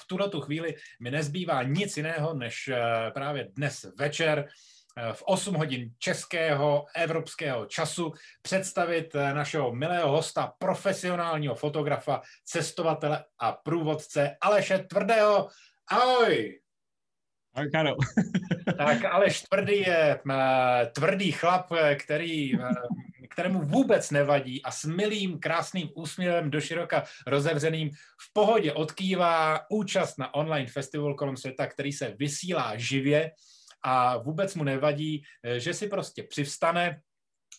v tuhle tu chvíli mi nezbývá nic jiného, než právě dnes večer v 8 hodin českého evropského času představit našeho milého hosta, profesionálního fotografa, cestovatele a průvodce Aleše Tvrdého. Ahoj! Ahoj, Karol. tak Aleš Tvrdý je tvrdý chlap, který, kterému vůbec nevadí a s milým, krásným úsměvem do široka rozevřeným v pohodě odkývá účast na online festival kolem světa, který se vysílá živě a vůbec mu nevadí, eh, že si prostě přivstane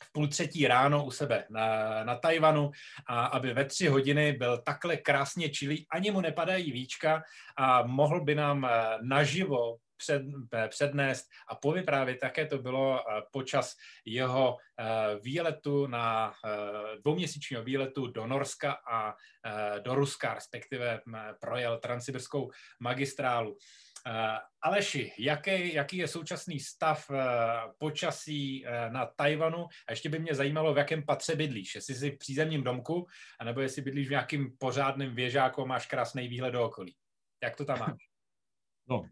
v půl třetí ráno u sebe na, na Tajvanu a aby ve tři hodiny byl takhle krásně čilý, ani mu nepadají víčka a mohl by nám eh, naživo před, eh, přednést a povyprávět, také to bylo počas jeho výletu na dvouměsíčního výletu do Norska a do Ruska, respektive projel transsibirskou magistrálu. Aleši, jaký, jaký je současný stav počasí na Tajvanu? A ještě by mě zajímalo, v jakém patře bydlíš. Jestli jsi v přízemním domku, anebo jestli bydlíš v nějakým pořádným věžáku a máš krásný výhled do okolí. Jak to tam máš? No,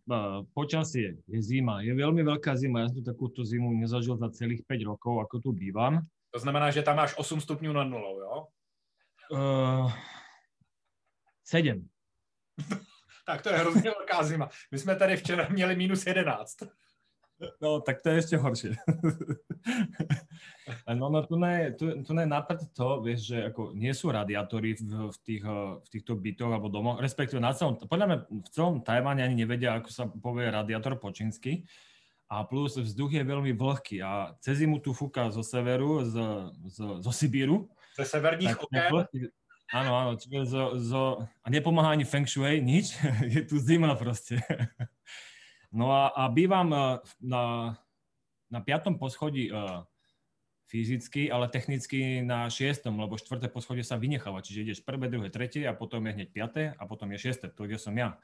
počasie je zima. Je veľmi veľká zima. Ja som takúto zimu nezažil za celých 5 rokov, ako tu bývam. To znamená, že tam máš 8 stupňů nad nulou, jo? Uh, 7. tak to je hrozně velká zima. My jsme tady včera měli minus 11. No, tak to je ešte horšie. no, no tu, ne, tu, tu ne napred to, vieš, že ako nie sú radiátory v, v, tých, v týchto bytoch alebo domoch, respektíve na celom, podľa mňa v celom Tajvane ani nevedia, ako sa povie radiátor po čínsky. A plus vzduch je veľmi vlhký a cez zimu tu fúka zo severu, z, z, zo Sibíru. Ze severních okén? Áno, áno, čiže zo, zo, a nepomáha ani Feng Shui, nič, je tu zima proste. No a, a bývam eh, na, na piatom poschodí uh, fyzicky, ale technicky na šiestom, lebo štvrté poschodie sa vynecháva, čiže ideš prvé, druhé, tretie a potom je hneď piaté a potom je šiesté, to kde som ja.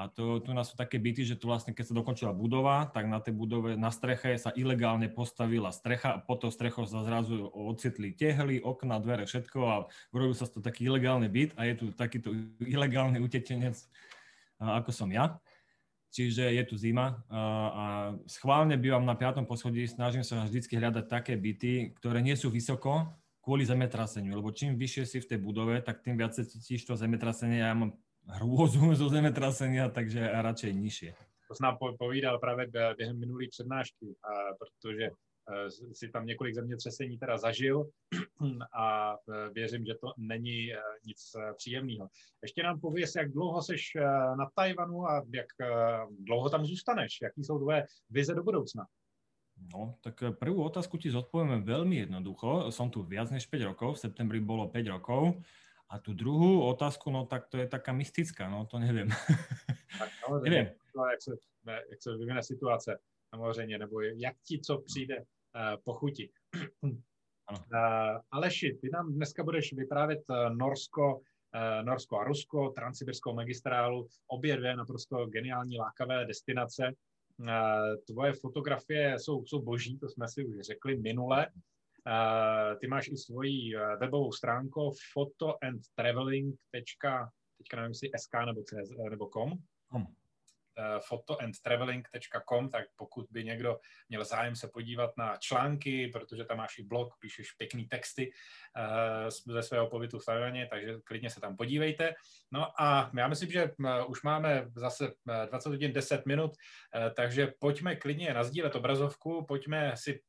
A to, tu nás sú také byty, že tu vlastne, keď sa dokončila budova, tak na tej budove, na streche sa ilegálne postavila strecha a pod tou strechou sa zrazu ocitli tehly, okna, dvere, všetko a urobil sa to taký ilegálny byt a je tu takýto ilegálny utečenec, ako som ja. Čiže je tu zima a schválne bývam na piatom poschodí, snažím sa vždy hľadať také byty, ktoré nie sú vysoko kvôli zemetraseniu, lebo čím vyššie si v tej budove, tak tým viac cítiš to zemetrasenie. Ja mám hrôzu zo zemetrasenia, takže radšej nižšie. To jsem nám povídal právě během minulý přednášky, protože e, si tam několik zemětřesení teda zažil a e, věřím, že to není e, nic příjemného. Ještě nám pověs, jak dlouho seš na Tajvanu a jak dlouho tam zůstaneš? Jaký jsou tvoje vize do budoucna? No, tak prvú otázku ti zodpovieme veľmi jednoducho. Som tu viac než 5 rokov, v septembri bolo 5 rokov. A tu druhú otázku, no tak to je taká mystická, no to neviem. Tak no, neviem. Jak, se, jak vyvine situace samozřejmě, nebo jak ti co přijde uh, po chuti. uh, Aleši, ty nám dneska budeš vyprávět uh, Norsko, uh, Norsko a Rusko, Transsibirskou magistrálu, obě dvě naprosto geniální lákavé destinace. Uh, tvoje fotografie jsou, jsou boží, to jsme si už řekli minule. Uh, ty máš i svoji webovou stránku photoandtraveling. teďka nevím, jestli sk nebo, CZ, nebo com. Hmm. Uh, photoandtraveling.com, tak pokud by někdo měl zájem se podívat na články, protože tam máš i blog, píšeš pěkný texty uh, ze svého pobytu v Tajvaně, takže klidně se tam podívejte. No a já myslím, že uh, už máme zase 20 hodin 10 minut, takže pojďme klidně nazdílet obrazovku, pojďme si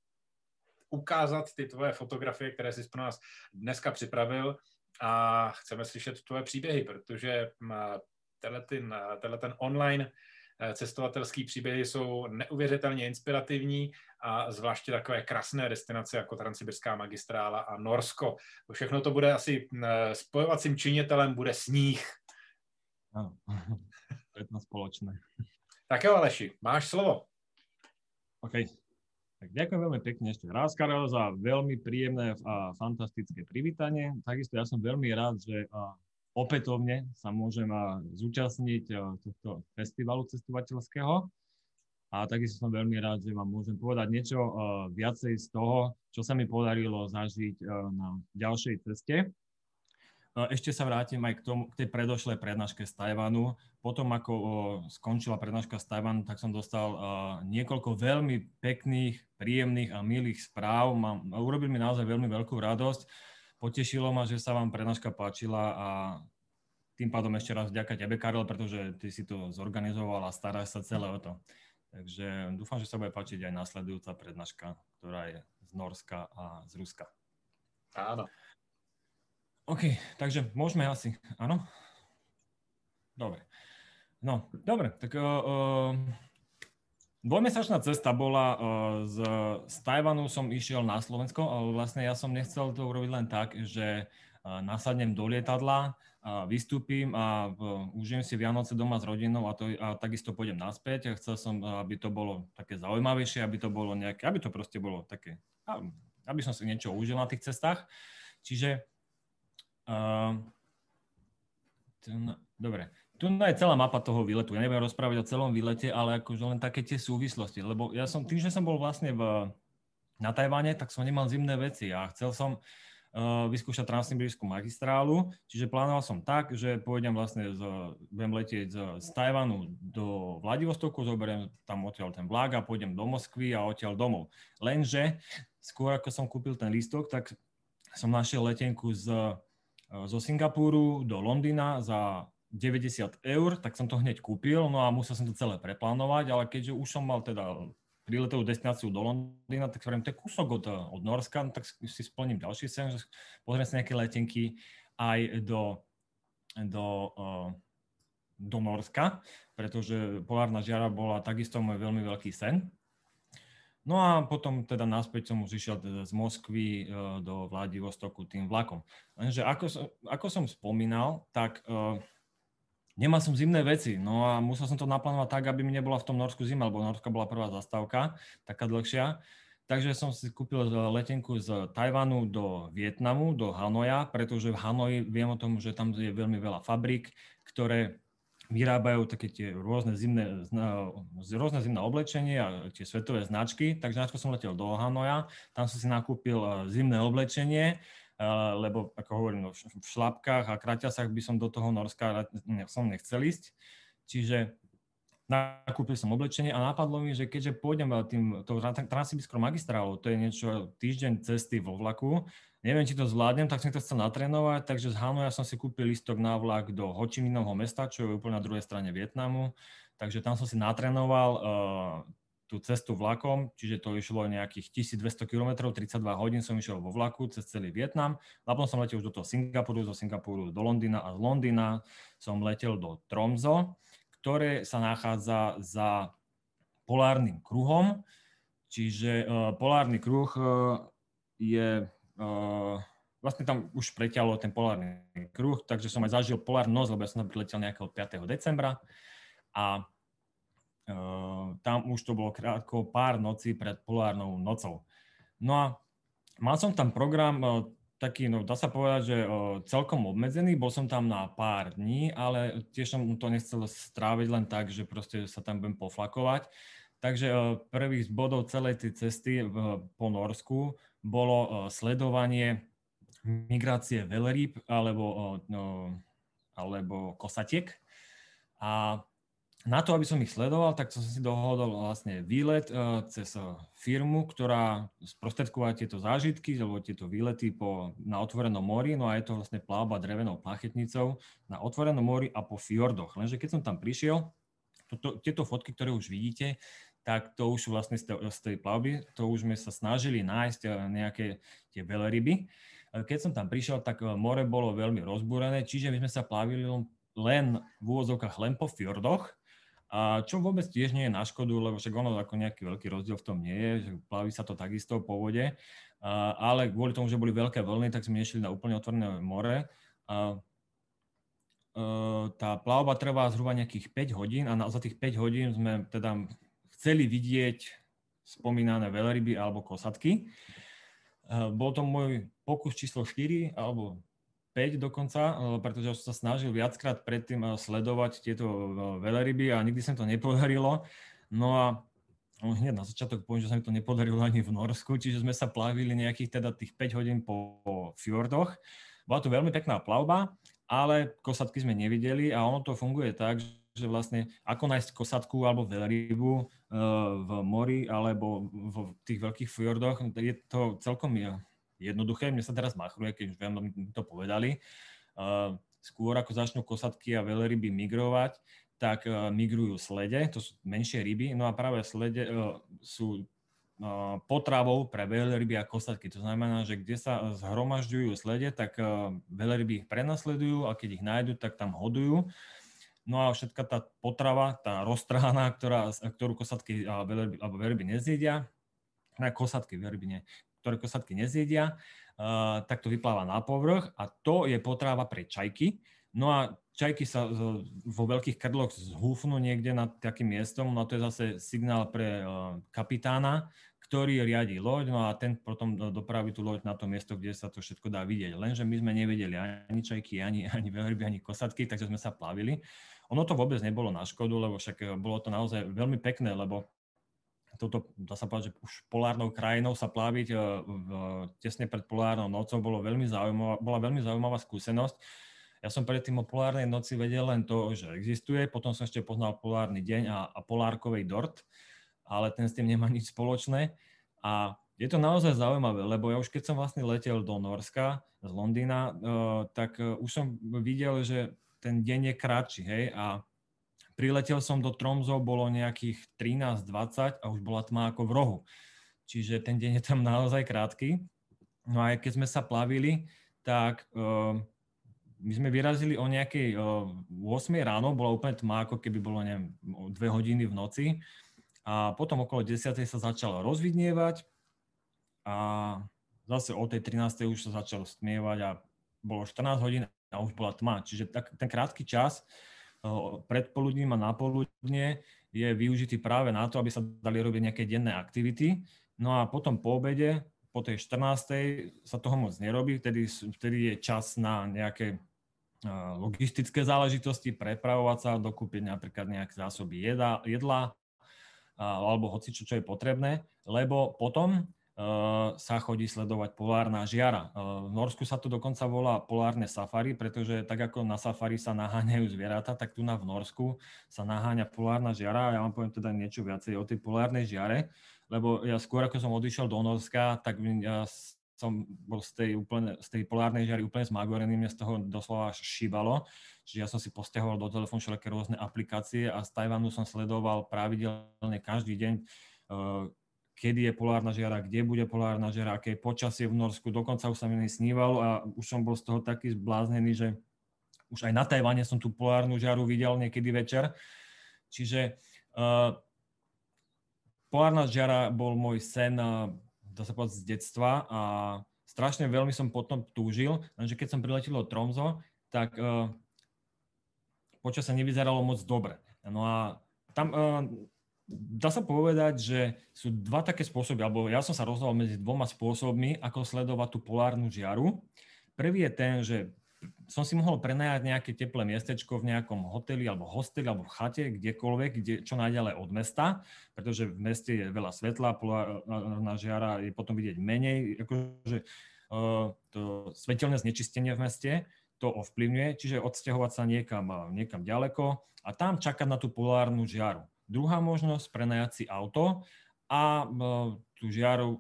ukázat ty tvoje fotografie, které jsi pro nás dneska připravil a chceme slyšet tvoje příběhy, protože tenhle ten, tenhle ten online eh, cestovatelský příběhy jsou neuvěřitelně inspirativní a zvláště takové krásné destinace jako Transsibirská magistrála a Norsko. Všechno to bude asi eh, spojovacím činitelem, bude sníh. Ano, to je to společné. Tak jo, Aleši, máš slovo. Okay. Tak ďakujem veľmi pekne ešte raz, Karel, za veľmi príjemné a fantastické privítanie. Takisto ja som veľmi rád, že opätovne sa môžem zúčastniť tohto festivalu cestovateľského. A takisto som veľmi rád, že vám môžem povedať niečo viacej z toho, čo sa mi podarilo zažiť na ďalšej ceste. ešte sa vrátim aj k, tomu, k tej predošlej prednáške z Tajvanu. Potom, ako skončila prednáška z Tajvanu, tak som dostal niekoľko veľmi pekných, príjemných a milých správ. Mám, urobil mi naozaj veľmi veľkú radosť. Potešilo ma, že sa vám prednáška páčila a tým pádom ešte raz vďaka tebe, Karel, pretože ty si to zorganizoval a staráš sa celé o to. Takže dúfam, že sa bude páčiť aj následujúca prednáška, ktorá je z Norska a z Ruska. Áno. OK, takže môžeme asi, áno? Dobre. No, dobre, tak uh, uh, dvojmesačná cesta bola uh, z, z Tajvanu som išiel na Slovensko, ale vlastne ja som nechcel to urobiť len tak, že uh, nasadnem do lietadla, a vystúpim a užijem si Vianoce doma s rodinou a, to, a takisto pôjdem naspäť. Chcel som, aby to bolo také zaujímavejšie, aby to bolo nejaké, aby to proste bolo také, aby som si niečo užil na tých cestách. Čiže Uh, dobre, tu je celá mapa toho výletu. Ja nebudem rozprávať o celom výlete, ale akože len také tie súvislosti. Lebo ja som, tým, že som bol vlastne v, na Tajvane, tak som nemal zimné veci a chcel som uh, vyskúšať Transsibirskú magistrálu, čiže plánoval som tak, že pôjdem vlastne z, budem letieť z, z Tajvanu do Vladivostoku, zoberiem tam odtiaľ ten vlák a pôjdem do Moskvy a odtiaľ domov. Lenže skôr ako som kúpil ten lístok, tak som našiel letenku z Eh, zo Singapuru do Londýna za 90 eur, tak som to hneď kúpil, no a musel som to celé preplánovať, ale keďže už som mal teda príletovú destináciu do Londýna, tak hovorím, to je kúsok od, od Norska, no tak si splním ďalší sen, že pozriem si nejaké letenky aj do, do, uh, do Norska, pretože polárna žiara bola takisto môj veľmi veľký sen. No a potom teda naspäť som už išiel teda z Moskvy e, do Vladivostoku tým vlakom. Lenže ako som, ako som spomínal, tak uh, nemal som zimné veci, no a musel som to naplánovať tak, aby mi nebola v tom Norsku zima, lebo Norska bola prvá zastávka, taká dlhšia. Takže som si kúpil letenku z Tajvanu do Vietnamu, do Hanoja, pretože v Hanoji viem o tom, že tam je veľmi veľa fabrík, ktoré vyrábajú také tie rôzne zimné, rôzne zimné oblečenie a tie svetové značky, takže najskôr som letel do Hanoja, tam som si nakúpil e, zimné oblečenie, lebo ako hovorím, no, v šlapkách a kraťasách by som do toho Norska som nechcel ísť. Čiže nakúpil som oblečenie a napadlo mi, že keďže pôjdem tým, tou transsibiskou magistrálou, to je niečo týždeň cesty vo vlaku, Neviem, či to zvládnem, tak som to chcel natrénovať, takže z Hanoja som si kúpil listok na vlak do Hočiminovho mesta, čo je úplne na druhej strane Vietnamu. Takže tam som si natrénoval uh, tú cestu vlakom, čiže to išlo nejakých 1200 km, 32 hodín som išiel vo vlaku cez celý Vietnam. A potom som letel už do toho Singapuru, zo Singapuru do Londýna a z Londýna som letel do Tromzo, ktoré sa nachádza za polárnym kruhom. Čiže uh, polárny kruh uh, je vlastne tam už preťalo ten polárny kruh, takže som aj zažil polárnu noc, lebo ja som tam priletel nejakého 5. decembra a uh, tam už to bolo krátko pár nocí pred polárnou nocou. No a mal som tam program uh, taký, no dá sa povedať, že uh, celkom obmedzený, bol som tam na pár dní, ale tiež som to nechcel stráviť len tak, že proste sa tam budem poflakovať. Takže prvých z bodov celej tej cesty po Norsku bolo sledovanie migrácie veľrýb alebo, no, alebo kosatiek. A na to, aby som ich sledoval, tak som si dohodol vlastne výlet cez firmu, ktorá sprostredkovala tieto zážitky alebo tieto výlety po, na otvorenom mori. No a je to vlastne plavba drevenou plachetnicou na otvorenom mori a po fjordoch. Lenže keď som tam prišiel, toto, tieto fotky, ktoré už vidíte, tak to už vlastne z tej, z tej plavby, to už sme sa snažili nájsť eh, nejaké tie veľryby. Eh, keď som tam prišiel, tak eh, more bolo veľmi rozbúrené, čiže my sme sa plavili len v úvozovkách len po fjordoch, a čo vôbec tiež nie je na škodu, lebo však ono ako nejaký veľký rozdiel v tom nie je, že plaví sa to takisto po vode, ale kvôli tomu, že boli veľké vlny, tak sme nešli na úplne otvorené more. A tá plavba trvá zhruba nejakých 5 hodín a za tých 5 hodín sme teda chceli vidieť spomínané veľryby alebo kosatky. Eh, bol to môj pokus číslo 4 alebo 5 dokonca, eh, pretože som sa snažil viackrát predtým eh, sledovať tieto veľryby a nikdy sa to nepodarilo. No a no, hneď na začiatok poviem, že sa mi to nepodarilo ani v Norsku, čiže sme sa plavili nejakých teda tých 5 hodín po fjordoch. bola to veľmi pekná plavba, ale kosatky sme nevideli a ono to funguje tak, že vlastne ako nájsť kosatku alebo veľrybu v mori alebo v tých veľkých fjordoch, je to celkom jednoduché. Mne sa teraz machruje, keď už vám to povedali. Skôr ako začnú kosatky a veľryby migrovať, tak uh, migrujú slede, to sú menšie ryby, no a práve slede uh, sú uh, potravou pre veľryby a kosatky. To znamená, že kde sa zhromažďujú slede, tak veľryby ich prenasledujú a keď ich nájdu, tak tam hodujú. No a všetka tá potrava, tá roztrhaná, ktorá, ktorú kosatky veľryby, alebo veľryby nezjedia, ne, kosatky, veľryby nie, ktoré kosatky nezjedia, tak to vypláva na povrch a to je potrava pre čajky. No a čajky sa vo veľkých krdloch zhúfnú niekde nad takým miestom, no a to je zase signál pre kapitána, ktorý riadi loď, no a ten potom dopraví tú loď na to miesto, kde sa to všetko dá vidieť. Lenže my sme nevedeli ani čajky, ani, ani veľryby, ani kosatky, takže sme sa plavili. Ono to vôbec nebolo na škodu, lebo však bolo to naozaj veľmi pekné, lebo toto, dá sa povedať, že už polárnou krajinou sa pláviť e, v, tesne pred polárnou nocou bolo veľmi zaujímavá, bola veľmi zaujímavá skúsenosť. Ja som predtým o polárnej noci vedel len to, že existuje, potom som ešte poznal polárny deň a, a polárkovej dort, ale ten s tým nemá nič spoločné. A je to naozaj zaujímavé, lebo ja už keď som vlastne letel do Norska z Londýna, uh, tak uh, už som videl, že ten deň je kratší, hej, a Priletel som do Tromzo, bolo nejakých 13-20 a už bola tma ako v rohu. Čiže ten deň je tam naozaj krátky. No a keď sme sa plavili, tak uh, my sme vyrazili o nejakej uh, 8 ráno, bola úplne tma, ako keby bolo neviem, 2 hodiny v noci. A potom okolo 10 sa začalo rozvidnievať a zase o tej 13. už sa začalo stmievať a bolo 14 hodín a už bola tma. Čiže tak, ten krátky čas predpoludním a napoludne je využitý práve na to, aby sa dali robiť nejaké denné aktivity. No a potom po obede, po tej 14. sa toho moc nerobí, vtedy, vtedy je čas na nejaké logistické záležitosti, prepravovať sa, dokúpiť napríklad nejaké zásoby jedla, jedla alebo hoci čo, čo je potrebné, lebo potom sa chodí sledovať polárna žiara. V Norsku sa to dokonca volá polárne safari, pretože tak ako na safari sa naháňajú zvieratá, tak tu na v Norsku sa naháňa polárna žiara. Ja vám poviem teda niečo viacej o tej polárnej žiare, lebo ja skôr ako som odišiel do Norska, tak ja som bol z tej, úplne, z tej polárnej žiary úplne zmagorený, mne z toho doslova šíbalo. Čiže ja som si postiahoval do telefónu všelijaké rôzne aplikácie a z Tajvanu som sledoval pravidelne každý deň kedy je polárna žiara, kde bude polárna žiara, aké je počasie v Norsku. Dokonca už sa mi snívalo a už som bol z toho taký zbláznený, že už aj na Tajvane som tú polárnu žiaru videl niekedy večer. Čiže uh, polárna žiara bol môj sen, uh, dá sa povedať, z detstva a strašne veľmi som potom túžil, lenže keď som priletel do Tromzo, tak uh, počasie nevyzeralo moc dobre. No a tam uh, dá sa povedať, že sú dva také spôsoby, alebo ja som sa rozhodol medzi dvoma spôsobmi, ako sledovať tú polárnu žiaru. Prvý je ten, že som si mohol prenajať nejaké teplé miestečko v nejakom hoteli alebo hosteli alebo v chate, kdekoľvek, kde, čo najďalej od mesta, pretože v meste je veľa svetla, polárna žiara je potom vidieť menej, akože uh, to svetelné znečistenie v meste to ovplyvňuje, čiže odsťahovať sa niekam, niekam ďaleko a tam čakať na tú polárnu žiaru. Druhá možnosť, prenajať si auto a e, tú žiaru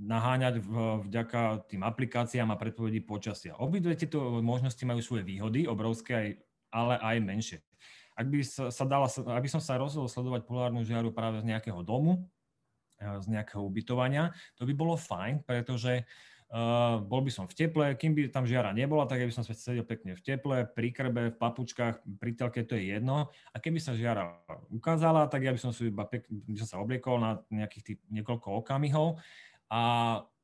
naháňať vďaka tým aplikáciám a predpovedí počasia. Obidve tieto možnosti majú svoje výhody, obrovské, ale aj menšie. Ak by, sa, dala, ak som sa rozhodol sledovať polárnu žiaru práve z nejakého domu, e, z nejakého ubytovania, to by bolo fajn, pretože Uh, bol by som v teple, kým by tam žiara nebola, tak by som sa sedel pekne v teple, pri krbe, v papučkách, pri telke, to je jedno. A keby sa žiara ukázala, tak ja by som si iba pek, by som sa obliekol na nejakých tých niekoľko okamihov a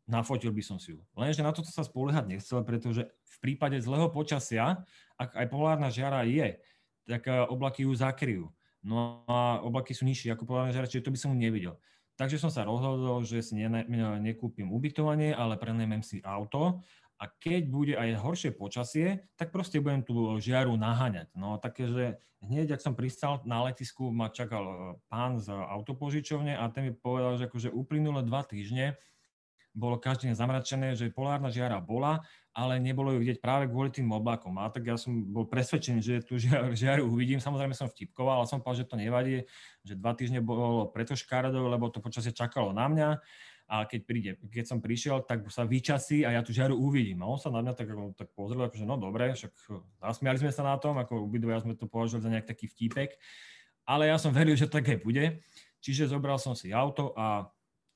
nafotil by som si ju. Lenže na toto sa spoliehať nechcel, pretože v prípade zlého počasia, ak aj polárna žiara je, tak oblaky ju zakryjú. No a oblaky sú nižšie ako polárna žiara, čiže to by som nevidel. Takže som sa rozhodol, že si ne, ne, nekúpim ubytovanie, ale prenajmem si auto a keď bude aj horšie počasie, tak proste budem tú žiaru naháňať. No takže hneď, ak som pristal na letisku, ma čakal e, pán z autopožičovne a ten mi povedal, že akože uplynulé dva týždne bolo každý deň zamračené, že polárna žiara bola, ale nebolo ju vidieť práve kvôli tým oblakom. A tak ja som bol presvedčený, že tu žiaru, žiaru uvidím. Samozrejme som vtipkoval, ale som povedal, že to nevadí, že dva týždne bolo preto škaredové, lebo to počasie čakalo na mňa a keď, príde, keď som prišiel, tak sa vyčasí a ja tú žiaru uvidím. A on sa na mňa tak, tak pozrel, akože no dobre, však zasmiali sme sa na tom, ako obidvoja sme to považovali za nejak taký vtípek, ale ja som veril, že také bude. Čiže zobral som si auto a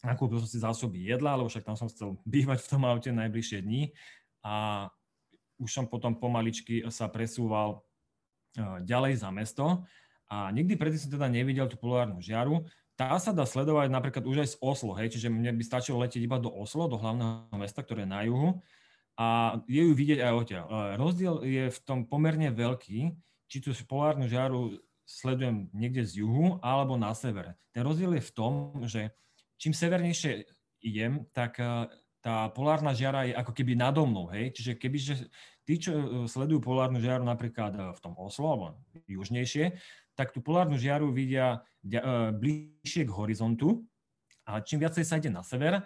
nakúpil som si zásoby jedla, lebo však tam som chcel bývať v tom aute najbližšie dní a už som potom pomaličky sa presúval e, ďalej za mesto a nikdy predtým som teda nevidel tú polárnu žiaru. Tá sa dá sledovať napríklad už aj z Oslo, hej, čiže mne by stačilo letieť iba do Oslo, do hlavného mesta, ktoré je na juhu a je ju vidieť aj odtiaľ. E, rozdiel je v tom pomerne veľký, či tú polárnu žiaru sledujem niekde z juhu alebo na severe. Ten rozdiel je v tom, že čím severnejšie idem, tak e, tá polárna žiara je ako keby nado mnou, hej? Čiže keby, že tí, čo e, sledujú polárnu žiaru napríklad e, v tom Oslo, alebo južnejšie, tak tú polárnu žiaru vidia bližšie k horizontu a čím viacej sa ide na sever,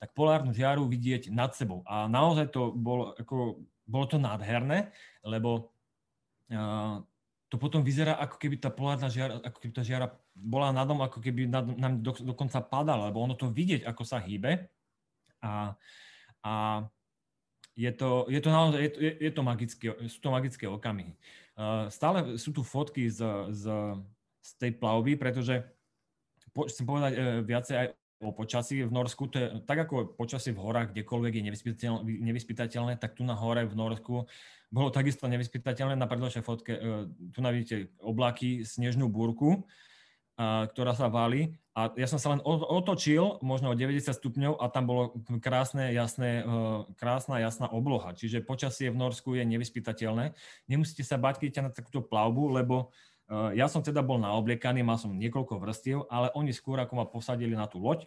tak polárnu žiaru vidieť nad sebou. A naozaj to bolo, ako, bolo to nádherné, lebo to potom vyzerá, ako keby tá polárna žiara, ako keby tá žiara bola nadom, ako keby nám do, dokonca padala, lebo ono to vidieť, ako sa hýbe, a, a je to, je to naozaj, je to, je to magické, sú to magické okamihy. Stále sú tu fotky z, z, z tej plavby, pretože po, chcem povedať e, viacej aj o počasí v Norsku, to je tak ako počasie v horách, kdekoľvek je nevyspytateľné, nevyspytateľné tak tu na hore v Norsku bolo takisto nevyspytateľné. Na predložnej fotke, e, tu navidíte oblaky, snežnú búrku, ktorá sa valí. A ja som sa len otočil možno o 90 stupňov a tam bolo krásne, jasné, e, krásna, jasná obloha. Čiže počasie v Norsku je nevyspytateľné. Nemusíte sa bať, keď na takúto plavbu, lebo e, ja som teda bol naobliekaný, mal som niekoľko vrstiev, ale oni skôr ako ma posadili na tú loď,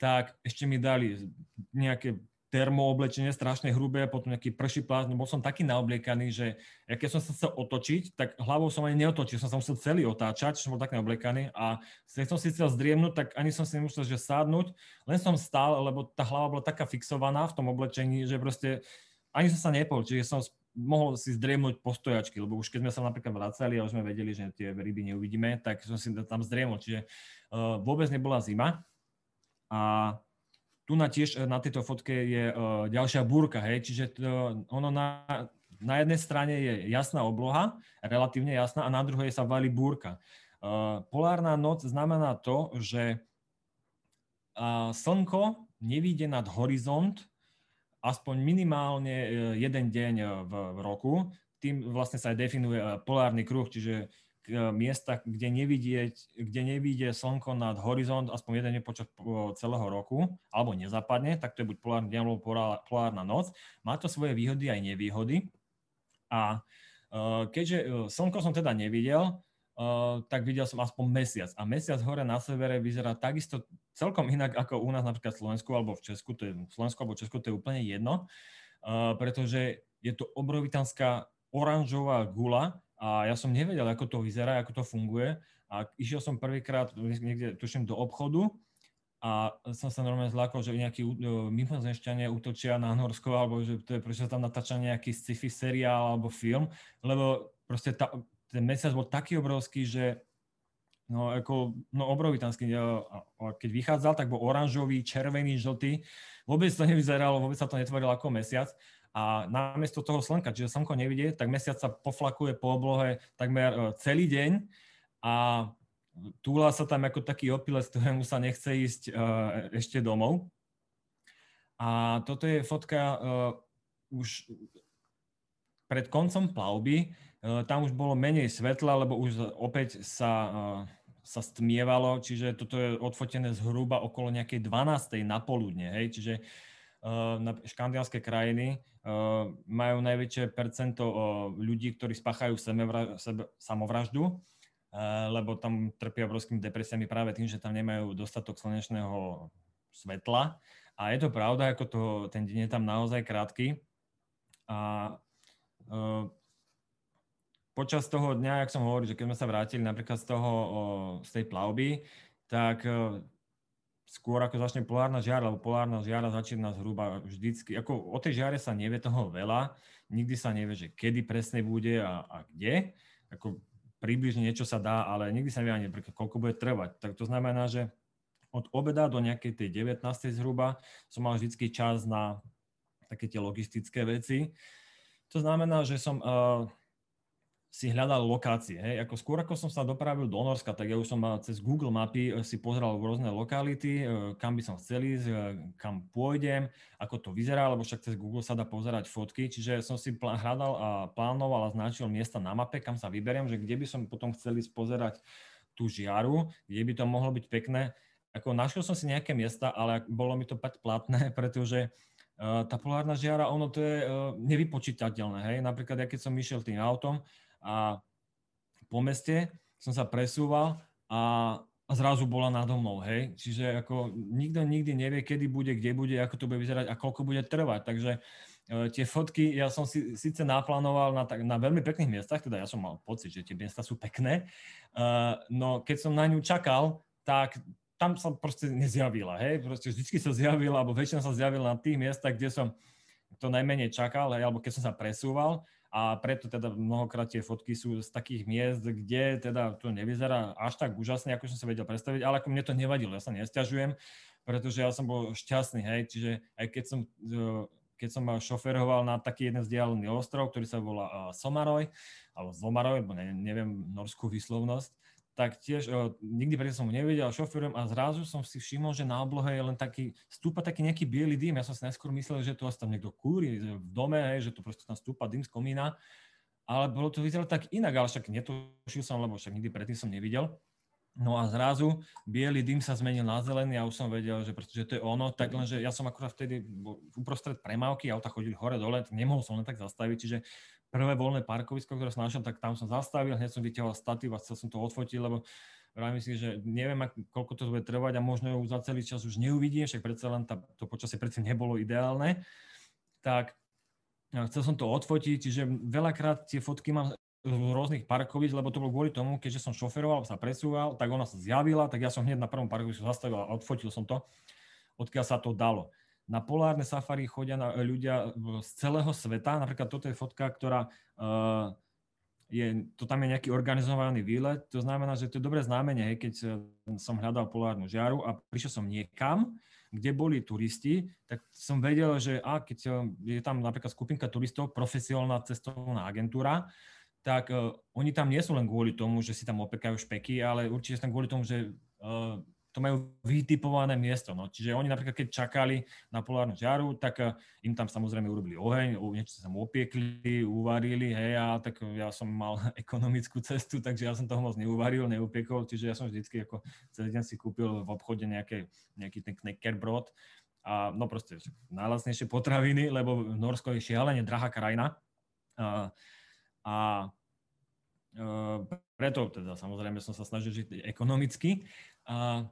tak ešte mi dali nejaké termooblečenie strašne hrubé, potom nejaký prší plát, bol som taký naobliekaný, že ja keď som sa chcel otočiť, tak hlavou som ani neotočil, som sa musel celý otáčať, som bol tak naobliekaný. A keď som si chcel zdriemnúť, tak ani som si nemusel že sádnuť, len som stál, lebo tá hlava bola taká fixovaná v tom oblečení, že proste ani som sa nepol, čiže som mohol si zdriemnúť po stojačky, lebo už keď sme sa napríklad vracali a už sme vedeli, že tie ryby neuvidíme, tak som si tam zdriemol, čiže uh, vôbec nebola zima. A tu na tiež e, na tejto fotke je uh, ďalšia búrka, hej, čiže to, ono na, na jednej strane je jasná obloha, relatívne jasná, a na druhej sa valí búrka. Uh, polárna noc znamená to, že uh, slnko nevíde nad horizont aspoň minimálne jeden deň v, v roku. Tým vlastne sa aj definuje polárny kruh, čiže E, miesta, kde nevidieť, kde nevidie slnko nad horizont aspoň jeden deň počas celého roku, alebo nezapadne, tak to je buď polárny deň, alebo polárna noc. Má to svoje výhody aj nevýhody. A e, keďže e, slnko som teda nevidel, tak videl som aspoň mesiac. A mesiac hore na severe vyzerá takisto celkom inak ako u nás napríklad v Slovensku alebo v Česku, to je, v Slovensku alebo v Česku to je úplne jedno, pretože je to obrovitánska oranžová gula, a ja som nevedel, ako to vyzerá, ako to funguje. A išiel som prvýkrát niekde, tuším, do obchodu a som sa normálne zlákol, že nejakí uh, mimozemšťania útočia na Norsko, alebo že to je prečo tam natáča nejaký sci-fi seriál alebo film, lebo proste tá, ten mesiac bol taký obrovský, že no, ako, no obrovitánsky, keď vychádzal, tak bol oranžový, červený, žltý, vôbec to nevyzeralo, vôbec sa to netvorilo ako mesiac a namiesto toho slnka, čiže slnko nevidie, tak mesiac sa poflakuje po oblohe takmer e, celý deň a túla sa tam ako taký opilec, ktorému sa nechce ísť uh, ešte domov. A toto je fotka už pred koncom plavby. Uh, tam už bolo menej svetla, lebo už opäť sa, uh, sa stmievalo, čiže toto je odfotené zhruba okolo nejakej 12. na poludne. Hej? Čiže na škandinávské krajiny majú najväčšie percento ľudí, ktorí spáchajú samovraždu, lebo tam trpia obrovskými depresiami práve tým, že tam nemajú dostatok slnečného svetla. A je to pravda, ako to, ten deň je tam naozaj krátky. A počas toho dňa, jak som hovoril, že keď sme sa vrátili napríklad z, toho, z tej plavby, tak skôr ako začne polárna žiara, lebo polárna žiara začína zhruba vždycky, ako o tej žiare sa nevie toho veľa, nikdy sa nevie, že kedy presne bude a, a kde, ako približne niečo sa dá, ale nikdy sa nevie ani, koľko bude trvať. Tak to znamená, že od obeda do nejakej tej 19. zhruba som mal vždycky čas na také tie logistické veci. To znamená, že som uh, si hľadal lokácie. Hej. Ako skôr ako som sa dopravil do Norska, tak ja už som cez Google mapy eh, si pozeral rôzne lokality, eh, kam by som chcel ísť, eh, kam pôjdem, ako to vyzerá, lebo však cez Google sa dá pozerať fotky, čiže som si hľadal a plánoval a značil miesta na mape, kam sa vyberiem, že kde by som potom chcel ísť pozerať tú žiaru, kde by to mohlo byť pekné. Ako našiel som si nejaké miesta, ale bolo mi to platné, pretože tá polárna žiara, ono to je nevypočítateľné. Hej? Napríklad, ja keď som išiel tým autom, a po meste som sa presúval a, a zrazu bola nado mnou, hej. Čiže ako nikto nikdy nevie, kedy bude, kde bude, ako to bude vyzerať a koľko bude trvať. Takže e, tie fotky ja som si síce naplánoval na, na veľmi pekných miestach, teda ja som mal pocit, že tie miesta sú pekné, e, no keď som na ňu čakal, tak tam sa proste nezjavila, hej, proste vždycky sa zjavila, alebo väčšina sa zjavila na tých miestach, kde som to najmenej čakal, hej, alebo keď som sa presúval. A preto teda mnohokrát tie fotky sú z takých miest, kde teda to nevyzerá až tak úžasne, ako som sa vedel predstaviť, ale ako mne to nevadilo, ja sa nestiažujem, pretože ja som bol šťastný, hej, čiže aj keď som, e, keď som šoferoval na taký jeden vzdialený ostrov, ktorý sa volá e, Somaroj, alebo Zomaroj, bo ne, neviem norskú výslovnosť, tak tiež uh, nikdy predtým som nevedel, šoferujem a zrazu som si všimol, že na oblohe je len taký, stúpa taký nejaký biely dým. Ja som si najskôr myslel, že to asi tam niekto kúri v dome, hej, že to proste tam stúpa dým z komína. Ale bolo to vyzeralo tak inak, ale však netušil som, lebo však nikdy predtým som nevidel. No a zrazu biely dym sa zmenil na zelený a už som vedel, že pretože to je ono, tak lenže ja som akurát vtedy uprostred premávky, auta chodili hore dole, nemohol som len tak zastaviť, čiže prvé voľné parkovisko, ktoré som našiel, tak tam som zastavil, hneď som vyťahoval statív a chcel som to odfotiť, lebo vravím si, že neviem, koľko to bude trvať a možno ju za celý čas už neuvidím, však predsa len tá, to počasie predtým nebolo ideálne. Tak chcel som to odfotiť, čiže veľakrát tie fotky mám z rôznych parkovíc, lebo to bolo kvôli tomu, keďže som šoferoval, sa presúval, tak ona sa zjavila, tak ja som hneď na prvom parkovisku zastavil a odfotil som to, odkiaľ sa to dalo. Na polárne safari chodia na, ľudia z celého sveta. Napríklad toto je fotka, ktorá uh, je, to tam je nejaký organizovaný výlet. To znamená, že to je dobré znamenie, hej, keď som hľadal polárnu žiaru a prišiel som niekam, kde boli turisti, tak som vedel, že a keď je tam napríklad skupinka turistov, profesionálna cestovná agentúra, tak uh, oni tam nie sú len kvôli tomu, že si tam opekajú špeky, ale určite tam kvôli tomu, že uh, to majú vytipované miesto. No. Čiže oni napríklad, keď čakali na polárnu žiaru, tak eh, im tam samozrejme urobili oheň, niečo sa tam opiekli, uvarili, hej, a tak ja som mal ekonomickú cestu, takže ja som toho moc neuvaril, neupiekol, čiže ja som vždycky ako celý deň si kúpil v obchode nejaké, nejaký ten knekkerbrod a no proste najlacnejšie potraviny, lebo Norsko je šialene drahá krajina. A, a eh, preto teda samozrejme som sa snažil žiť ekonomicky. A,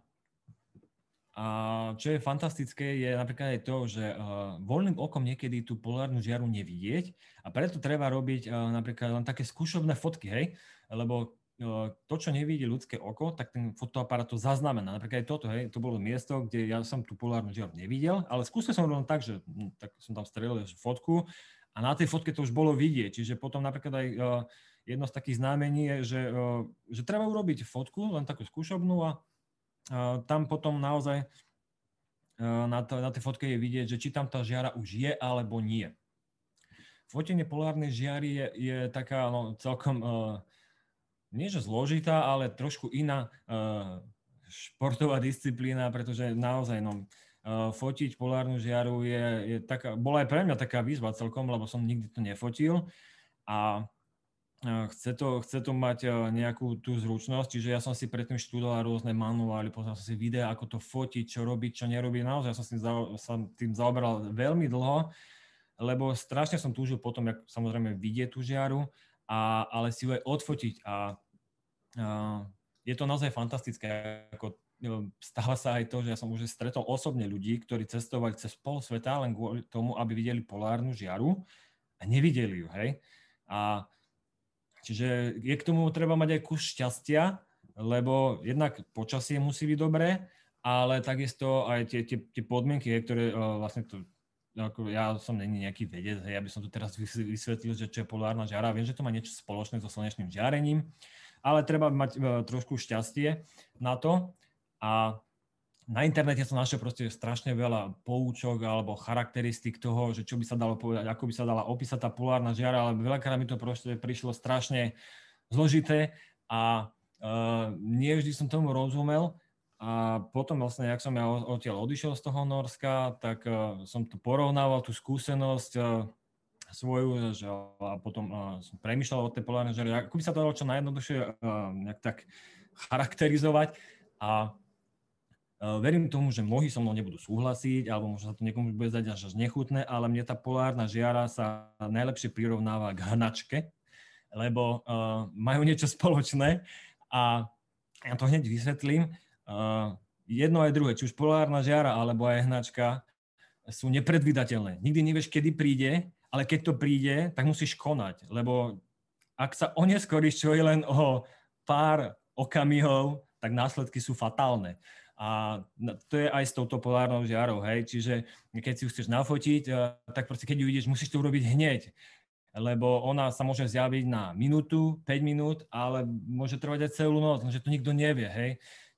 a čo je fantastické, je napríklad aj to, že uh, voľným okom niekedy tú polárnu žiaru nevidieť a preto treba robiť uh, napríklad len také skúšobné fotky, hej? Lebo uh, to, čo nevidí ľudské oko, tak ten fotoaparát to zaznamená. Napríklad aj toto, hej, to bolo miesto, kde ja som tú polárnu žiaru nevidel, ale skúsil som len tak, že hm, tak som tam strelil fotku a na tej fotke to už bolo vidieť. Čiže potom napríklad aj jedno z takých znamení je, že, že treba urobiť fotku, len takú skúšobnú a tam potom naozaj na, to, na tej fotke je vidieť, že či tam tá žiara už je alebo nie. Fotenie polárnej žiary je, je taká no, celkom, uh, nie že zložitá, ale trošku iná uh, športová disciplína, pretože naozaj no, uh, fotiť polárnu žiaru je, je taká, bola aj pre mňa taká výzva celkom, lebo som nikdy to nefotil. A chce to, chce to mať nejakú tú zručnosť, čiže ja som si predtým študoval rôzne manuály, pozeral som si videá, ako to fotiť, čo robiť, čo nerobiť. Naozaj som tým, za, som tým zaoberal veľmi dlho, lebo strašne som túžil potom, jak, samozrejme, vidieť tú žiaru, a, ale si ju aj odfotiť. A, a je to naozaj fantastické. Ako, stáva sa aj to, že ja som už stretol osobne ľudí, ktorí cestovali cez pol sveta len kvôli tomu, aby videli polárnu žiaru a nevideli ju, hej. A Čiže je k tomu treba mať aj kus šťastia, lebo jednak počasie musí byť dobré ale takisto aj tie, tie, tie podmienky, ktoré uh, vlastne to, ako ja som není nejaký vedec, hej, aby som tu teraz vysvetlil, že čo je polárna žiara. Viem, že to má niečo spoločné so slnečným žiarením, ale treba mať uh, trošku šťastie na to. A na internete som našiel proste strašne veľa poučok alebo charakteristik toho, že čo by sa dalo povedať, ako by sa dala opísať tá polárna žiara, ale veľakrát mi to proste prišlo strašne zložité a uh, nie vždy som tomu rozumel. A potom vlastne, jak som ja odtiaľ odišiel z toho Norska, tak uh, som to porovnával, tú skúsenosť uh, svoju, že, a potom uh, som premyšľal o tej polárnej žere, ako by sa to dalo čo najjednoduchšie uh, nejak tak charakterizovať. A verím tomu, že mnohí so mnou nebudú súhlasiť, alebo možno sa to niekomu bude zdať až nechutné, ale mne tá polárna žiara sa najlepšie prirovnáva k hnačke, lebo uh, majú niečo spoločné a ja to hneď vysvetlím Uh, jedno aj druhé, či už polárna žiara alebo aj hnačka, sú nepredvydateľné. Nikdy nevieš, kedy príde, ale keď to príde, tak musíš konať, lebo ak sa oneskoríš čo je len o pár okamihov, tak následky sú fatálne. A to je aj s touto polárnou žiarou, hej, čiže keď si ju chceš nafotiť, tak proste keď ju vidíš, musíš to urobiť hneď, lebo ona sa môže zjaviť na minútu, 5 minút, ale môže trvať aj celú noc, lenže to nikto nevie, hej.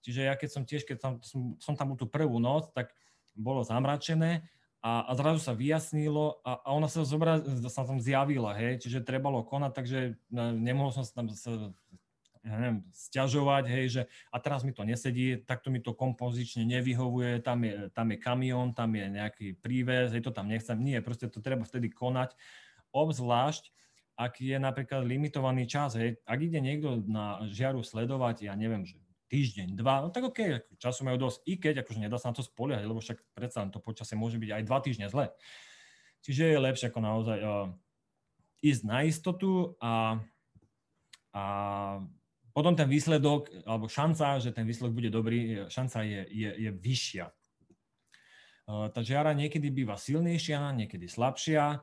Čiže ja keď som tiež, keď som, som, som tam bol tú prvú noc, tak bolo zamračené a, a zrazu sa vyjasnilo a, a ona sa, zobra, sa tam zjavila, hej, čiže trebalo konať, takže no, nemohol som sa tam sa, ja neviem, stiažovať, hej, že a teraz mi to nesedí, takto mi to kompozične nevyhovuje, tam je, tam je kamión, tam je nejaký príves, hej, to tam nechcem, nie, proste to treba vtedy konať, obzvlášť, ak je napríklad limitovaný čas, hej, ak ide niekto na žiaru sledovať, ja neviem, že týždeň, dva, no tak OK, času majú dosť, i keď akože nedá sa na to spoliehať, lebo však predsa to počasie môže byť aj dva týždne zle. Čiže je lepšie ako naozaj uh, ísť na istotu a, a potom ten výsledok, alebo šanca, že ten výsledok bude dobrý, šanca je, je, je vyššia. Uh, tá žiara niekedy býva silnejšia, niekedy slabšia.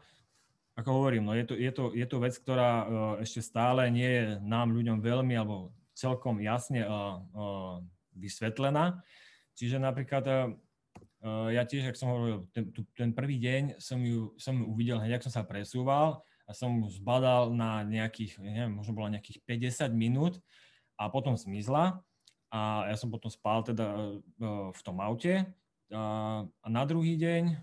Ako hovorím, no je, to, je, to, je to vec, ktorá uh, ešte stále nie je nám ľuďom veľmi, alebo celkom jasne uh, vysvetlená. Čiže napríklad ja tiež, ak som hovoril, ten, ten prvý deň som ju, som ju uvidel hneď, ak som sa presúval a som ju zbadal na nejakých, neviem, možno bola nejakých 50 minút a potom zmizla a ja som potom spal teda uh, v tom aute a, na druhý deň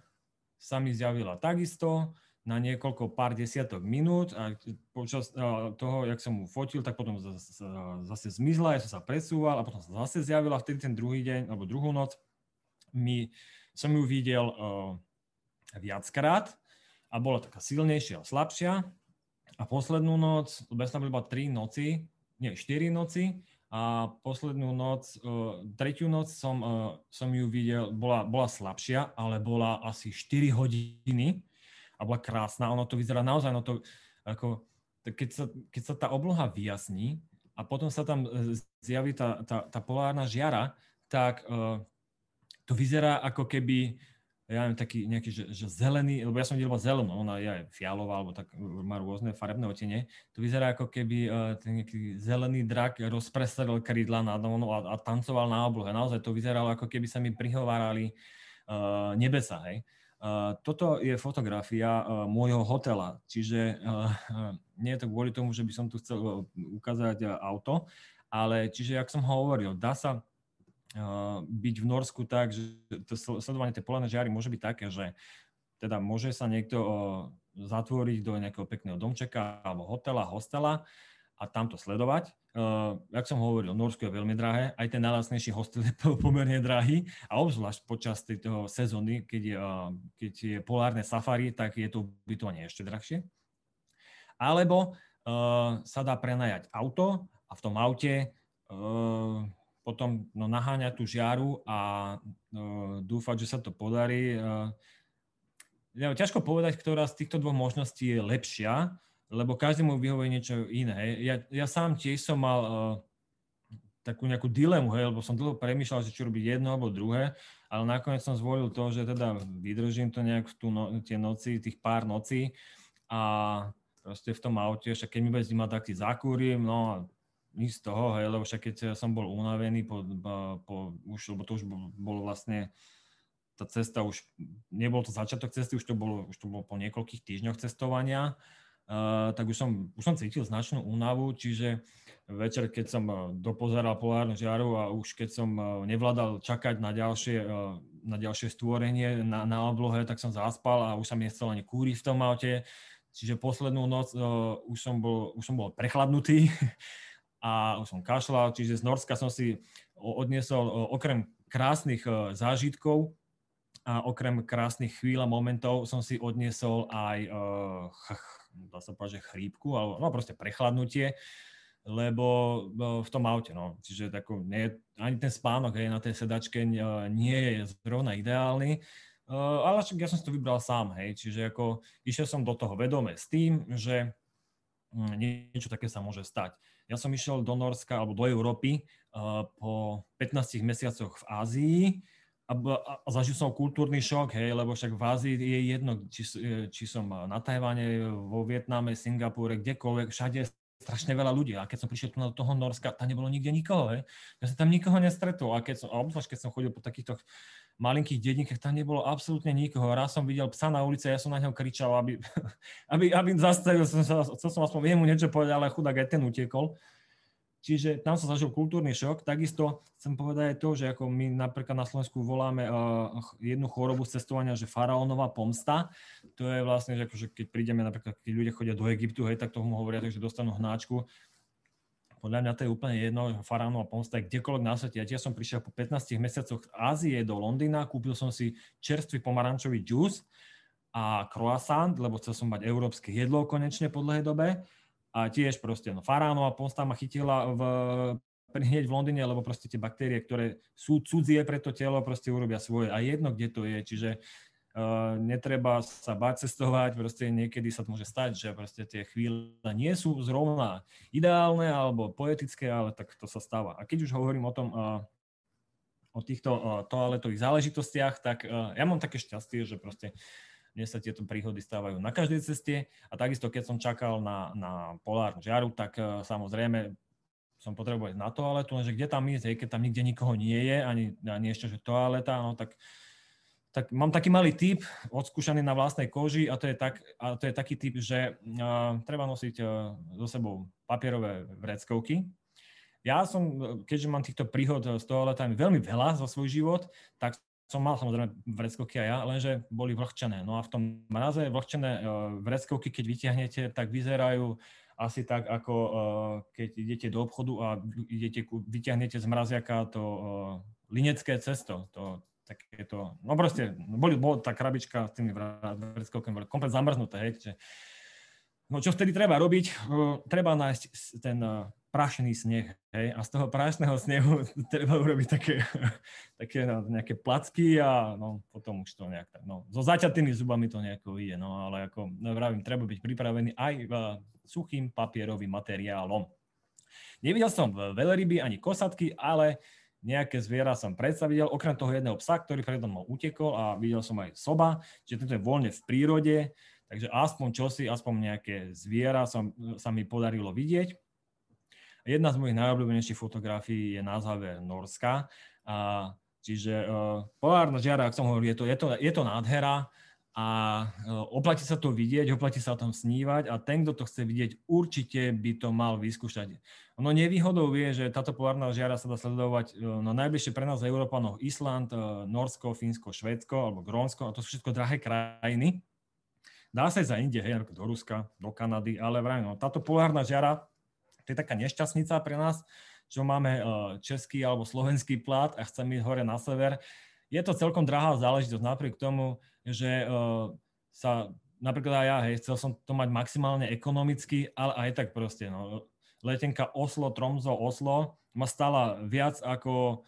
sa mi zjavila takisto na niekoľko pár desiatok minút a počas toho, jak som mu fotil, tak potom zase zmizla, ja som sa presúval a potom sa zase zjavila vtedy ten druhý deň alebo druhú noc. My, som ju videl viackrát a bola taká silnejšia a slabšia. A poslednú noc, lebo ja iba tri noci, nie, štyri noci, a poslednú noc, uh, tretiu noc som, uh, som ju videl, bola, bola slabšia, ale bola asi 4 hodiny a bola krásna. Ono to vyzerá naozaj, no to ako, keď, sa, keď sa tá obloha vyjasní a potom sa tam e, zjaví tá, tá, tá polárna žiara, tak to vyzerá ako keby, ja neviem, taký nejaký, že, že zelený, lebo ja som videl zelenú, ona je aj fialová, alebo tak má rôzne farebné otenie. To vyzerá ako keby uh, ten nejaký zelený drak rozprestrel krídla nad mnou a, a tancoval na oblohe. Naozaj to vyzeralo, ako keby sa mi prihovárali uh, nebesa, hej toto je fotografia môjho hotela, čiže nie je to kvôli tomu, že by som tu chcel ukázať auto, ale čiže, jak som hovoril, dá sa byť v Norsku tak, že to sledovanie tej polárnej žiary môže byť také, že teda môže sa niekto zatvoriť do nejakého pekného domčeka alebo hotela, hostela a tamto sledovať. Uh, jak som hovoril, Norsko je veľmi drahé, aj ten najlacnejší hostel je pomerne drahý a obzvlášť počas tejto sezóny, keď je, uh, keď je polárne safari, tak je to ubytovanie ešte drahšie. Alebo uh, sa dá prenajať auto a v tom aute uh, potom no, naháňať tú žiaru a uh, dúfať, že sa to podarí. Ja, ťažko povedať, ktorá z týchto dvoch možností je lepšia, lebo každému vyhovuje niečo iné. Ja, ja sám tiež som mal uh, takú nejakú dilemu, hej, lebo som dlho premýšľal, že či robiť jedno alebo druhé, ale nakoniec som zvolil to, že teda vydržím to nejak tú no, tie noci, tých pár nocí a proste v tom aute, však keď mi bude zima, tak si zakúrim, no nič z toho, hej, lebo však keď som bol unavený po, po už, lebo to už bolo vlastne tá cesta už, nebol to začiatok cesty, už to bolo, už to bolo po niekoľkých týždňoch cestovania, uh, tak už som, už som cítil značnú únavu, čiže večer, keď som dopozeral polárnu žiaru a už keď som nevládal čakať na ďalšie, uh, na ďalšie stvorenie na, na oblohe, tak som zaspal a už sa mi nechcel ani kúriť v tom aute, čiže poslednú noc uh, už, som bol, už som bol prechladnutý a už som kašľal, čiže z Norska som si odniesol okrem krásnych e, zážitkov a okrem krásnych chvíľ a momentov som si odniesol aj, e, dá sa povedať, že chrípku, alebo no proste prechladnutie, lebo e, v tom aute, no. Čiže tako, nie, ani ten spánok hej, na tej sedačke nie je zrovna ideálny, ale ja som si to vybral sám, hej, čiže ako išiel som do toho vedome s tým, že hm, niečo také sa môže stať. Ja som išiel do Norska alebo do Európy uh, po 15 mesiacoch v Ázii a, a zažil som kultúrny šok, hej, lebo však v Ázii je jedno, či, či som na Tajvane, vo Vietname, Singapúre, kdekoľvek, všade strašne veľa ľudí. A keď som prišiel tu na toho Norska, tam nebolo nikde nikoho. Hej. Ja som tam nikoho nestretol. A keď som, a keď som chodil po takýchto malinkých dedinkách, tam nebolo absolútne nikoho. Raz som videl psa na ulici ja som na ňo kričal, aby, aby, aby zastavil. Som sa, chcel som aspoň jemu niečo povedať, ale chudák aj ten utekol. Čiže tam som zažil kultúrny šok. Takisto chcem povedať aj to, že ako my napríklad na Slovensku voláme uh, jednu chorobu z cestovania, že faraónová pomsta. To je vlastne, že akože keď prídeme napríklad, keď ľudia chodia do Egyptu, hej, tak tomu hovoria, že dostanú hnáčku podľa mňa to je úplne jedno, faraónova pomsta je kdekoľvek na svete. Ja tiež som prišiel po 15 mesiacoch Ázie do Londýna, kúpil som si čerstvý pomarančový džús a croissant, lebo chcel som mať európske jedlo konečne po dlhej dobe. A tiež proste, no faraónova pomsta ma chytila v, hneď v Londýne, lebo proste tie baktérie, ktoré sú cudzie pre to telo, proste urobia svoje. A jedno, kde to je. Čiže Uh, netreba sa báť cestovať, proste niekedy sa to môže stať, že proste tie chvíle nie sú zrovna ideálne alebo poetické, ale tak to sa stáva. A keď už hovorím o tom, uh, o týchto uh, toaletových záležitostiach, tak ja mám také šťastie, že proste mne sa tieto príhody stávajú na každej ceste a takisto keď som čakal na, na polárnu žiaru, tak samozrejme som potreboval na toaletu, lenže kde tam ísť, keď tam nikde nikoho nie je, ani, ani ešte, že toaleta, no tak tak mám taký malý typ, odskúšaný na vlastnej koži a to je, tak, a to je taký typ, že uh, treba nosiť uh, so sebou papierové vreckovky. Ja som, keďže mám týchto príhod s toaletami veľmi veľa za svoj život, tak som mal samozrejme vreckovky aj ja, lenže boli vlhčené. No a v tom mraze vlhčené uh, vreckovky, keď vyťahnete, tak vyzerajú asi tak, ako uh, keď idete do obchodu a idete, vyťahnete z mraziaka to uh, linecké cesto, to takéto, no proste, boli, bola tá krabička s tými vreckovkami komplet zamrznuté, hej, čiže, no čo vtedy treba robiť? Treba nájsť ten prašený sneh, hej, a z toho prašného snehu treba urobiť také, také no, nejaké placky a no, potom už to nejak tak, no, so zaťatými zubami to nejako ide, no, ale ako, no, vravím, treba byť pripravený aj suchým papierovým materiálom. Nevidel som veľryby ani kosatky, ale nejaké zviera som predsa okrem toho jedného psa, ktorý predo mnou utekol a videl som aj soba, že tento je voľne v prírode, takže aspoň čosi, aspoň nejaké zviera som, sa mi podarilo vidieť. Jedna z mojich najobľúbenejších fotografií je na záver Norska, a, čiže uh, polárna žiara, ak som hovoril, je to, je to, je to nádhera, a e, oplatí sa to vidieť, oplatí sa o tom snívať a ten, kto to chce vidieť, určite by to mal vyskúšať. Ono nevýhodou vie, že táto polárna žiara sa dá sledovať e, na najbližšie pre nás Európanov Island, e, Norsko, Fínsko, Švédsko alebo Grónsko a to sú všetko drahé krajiny. Dá sa ísť za inde, hej, do Ruska, do Kanady, ale vraj, no, táto polárna žiara, to je taká nešťastnica pre nás, čo máme český alebo slovenský plát a chceme ísť hore na sever. Je to celkom drahá záležitosť napriek tomu, že uh, sa napríklad aj ja, hej, chcel som to mať maximálne ekonomicky, ale aj tak proste, no, letenka Oslo, Tromzo, Oslo ma stala viac ako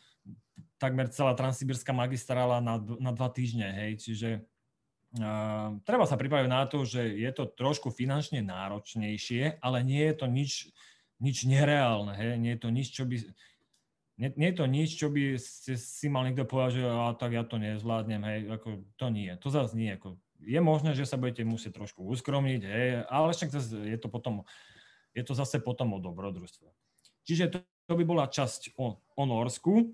takmer celá transsibirská magistrála na, na dva týždne, hej, čiže uh, treba sa pripraviť na to, že je to trošku finančne náročnejšie, ale nie je to nič, nič nereálne, hej, nie je to nič, čo by nie, nie je to nič, čo by si, si mal niekto povedať, že a, tak ja to nezvládnem, hej, ako to nie, to zase nie, ako je možné, že sa budete musieť trošku uskromniť, hej, ale však je to potom, je to zase potom o dobrodružstve. Čiže to, to by bola časť o, o Norsku.